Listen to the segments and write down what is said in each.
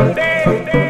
Dream, dream,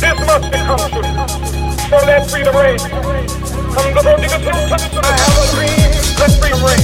This must become true. So let freedom reign. Come the Lord, I have a dream. Let freedom reign.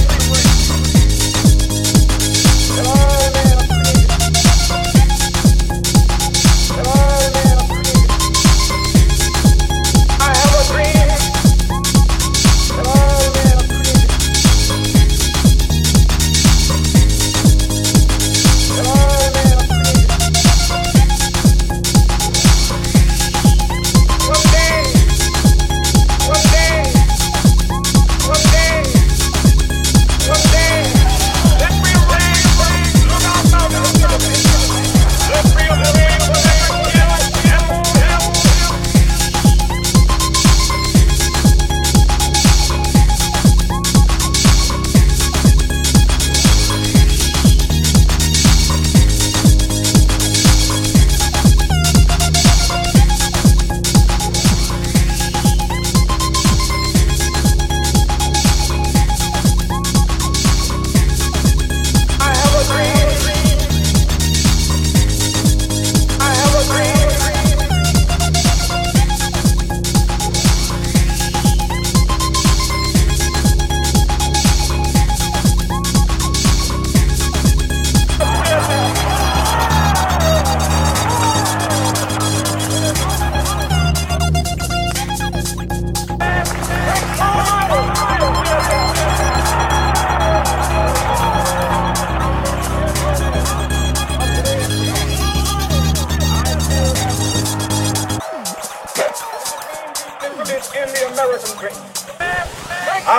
I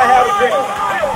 have a dream.